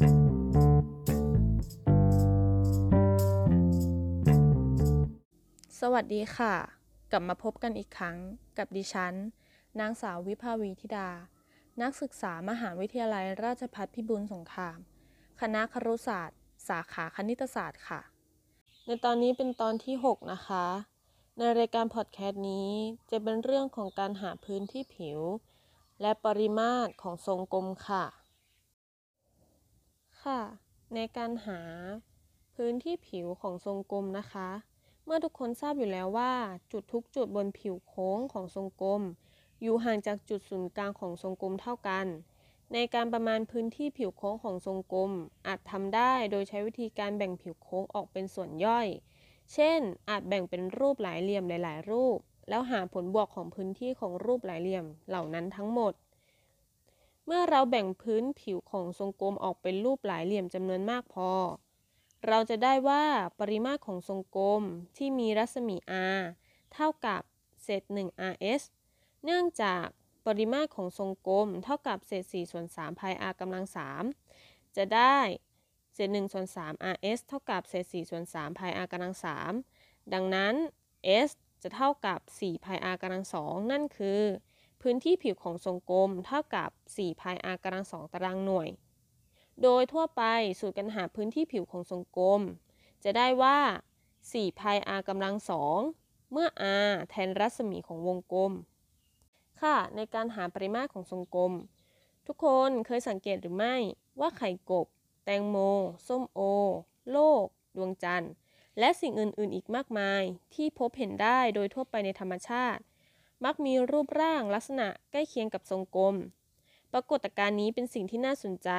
สวัสดีค่ะ กลับมาพบกันอีกครั้งกับดิฉัน นางสาววิภาวีธิดา นักศึกษามหาวิทยาลัยราชภัฏพิบูลสงคราม คณะครุศาสตร์ สาขาคณิตศาสตร์ค่ะ ในตอนนี้เป็นตอนที่ 6 นะคะ ในรายการพอดแคสต์นี้จะเป็นเรื่องของการหาพื้นที่ผิว และปริมาตรของทรงกลมค่ะ ค่ะ ในการหาพื้นที่ผิวของทรงกลมนะคะ เมื่อทุกคนทราบอยู่แล้วว่า จุดทุกจุดบนผิวโค้งของทรงกลม อยู่ห่างจากจุดศูนย์กลางของทรงกลมเท่ากัน ในการประมาณพื้นที่ผิวโค้งของทรงกลม อาจทำได้โดยใช้วิธีการแบ่งผิวโค้งออกเป็นส่วนย่อย เช่น อาจแบ่งเป็นรูปหลายเหลี่ยมหลาย ๆ รูป แล้วหาผลบวกของพื้นที่ของรูปหลายเหลี่ยมเหล่านั้นทั้งหมด เมื่อเราแบ่งพื้นผิวของทรงกลมออกเป็นรูปหลายเหลี่ยมจำนวนมากพอ เราจะได้ว่าปริมาตรของทรงกลมที่มีรัศมี r เท่ากับเศษ1 rs เนื่องจากปริมาตรของทรงกลมเท่ากับเศษ4ส่วน3พาย r กำลัง 3 จะได้เศษ1ส่วน3 rs เท่ากับเศษ4ส่วน3พาย r กำลัง 3 ดังนั้น s จะเท่ากับ4พาย r กำลัง 2 นั่นคือ พื้นที่ผิวของทรงกลมเท่ากับ4พาย r กำลัง2ตารางหน่วย โดยทั่วไปสูตรการหาพื้นที่ผิวของทรงกลม จะได้ว่า4พาย r กำลัง2เมื่อ r แทนรัศมีของวงกลม ค่ะ ในการหาปริมาตรของทรงกลม ทุกคนเคยสังเกตหรือไม่ว่าไข่กบ แตงโม ส้มโอ โลก ดวงจันทร์ และสิ่งอื่น ๆ อีกมากมาย ที่พบเห็นได้โดยทั่วไปในธรรมชาติ มักมีรูปร่างลักษณะใกล้เคียงกับทรงกลม ปรากฏการณ์นี้เป็นสิ่งที่น่าสนใจ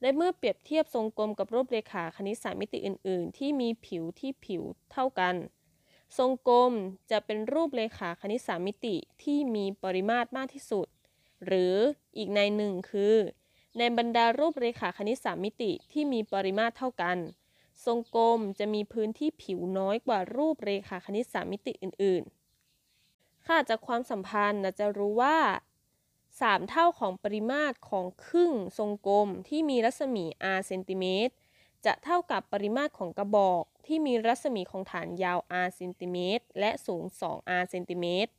และเมื่อเปรียบเทียบทรงกลมกับรูปเรขาคณิตสามมิติอื่น ๆ ที่มีผิวที่ผิวเท่ากัน ทรงกลมจะเป็นรูปเรขาคณิตสามมิติที่มีปริมาตรมากที่สุด หรืออีกในหนึ่งคือ ในบรรดารูปเรขาคณิตสามมิติที่มีปริมาตรเท่ากัน ทรงกลมจะมีพื้นที่ผิวน้อยกว่ารูปเรขาคณิตสามมิติอื่น ๆ ค่ะจากความสัมพันธ์จะรู้ว่า 3 เท่าของปริมาตรของครึ่งทรงกลมที่มีรัศมี r เซนติเมตรจะเท่ากับปริมาตรของกระบอกที่มีรัศมีของฐานยาว r เซนติเมตรและสูง 2r เซนติเมตร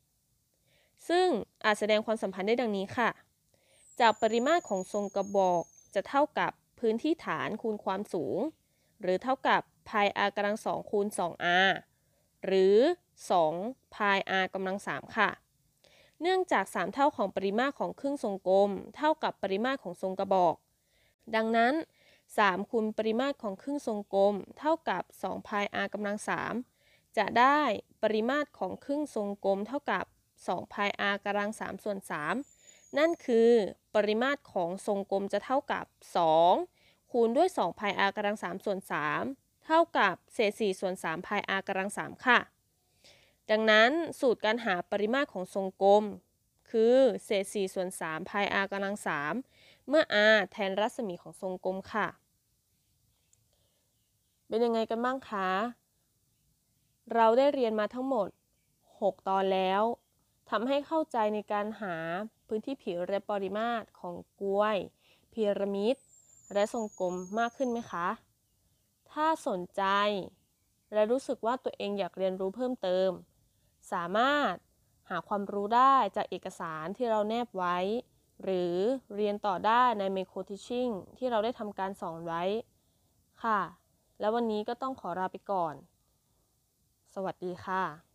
ซึ่งอาจแสดงความสัมพันธ์ได้ดังนี้ค่ะ จากปริมาตรของทรงกระบอกจะเท่ากับพื้นที่ฐานคูณความสูง หรือเท่ากับพาย r กำลัง2คูณ 2r หรือ 2พาย r กำลัง 3 ค่ะ เนื่องจาก 3 เท่าของปริมาตรของครึ่งทรงกลม เท่ากับปริมาตรของทรงกระบอก ดังนั้น 3 คูณปริมาตรของครึ่งทรงกลม เท่ากับ2พาย r กำลัง 3 จะได้ปริมาตรของครึ่งทรงกลม เท่ากับ2พาย r กำลัง 3 ส่วน 3 นั่นคือปริมาตรของทรงกลมจะเท่ากับ 2 คูณด้วย2พาย r กำลัง 3 ส่วน 3 เท่ากับเศษ4ส่วน3พาย r กำลัง 3 ค่ะ ดังนั้นสูตรการหาปริมาตรของทรงกลม คือเศษ4ส่วน3พาย r กำลัง 3 เมื่อ r แทนรัศมีของทรงกลมค่ะ เป็นยังไงกันบ้างคะ เราได้เรียนมาทั้งหมด 6 ตอนแล้วทำให้เข้าใจในการหาพื้นที่ผิวและปริมาตรของกล้วย พีระมิด และทรงกลมมากขึ้นไหมคะ ถ้าสนใจ และรู้สึกว่าตัวเองอยากเรียนรู้เพิ่มเติม สามารถหาความรู้ได้จากเอกสารที่เราแนบไว้ หรือเรียนต่อได้ใน m มโค Teaching ที่เราได้ทำการสอนไว้ ค่ะ แล้ววันนี้ก็ต้องขอลาไปก่อน สวัสดีค่ะ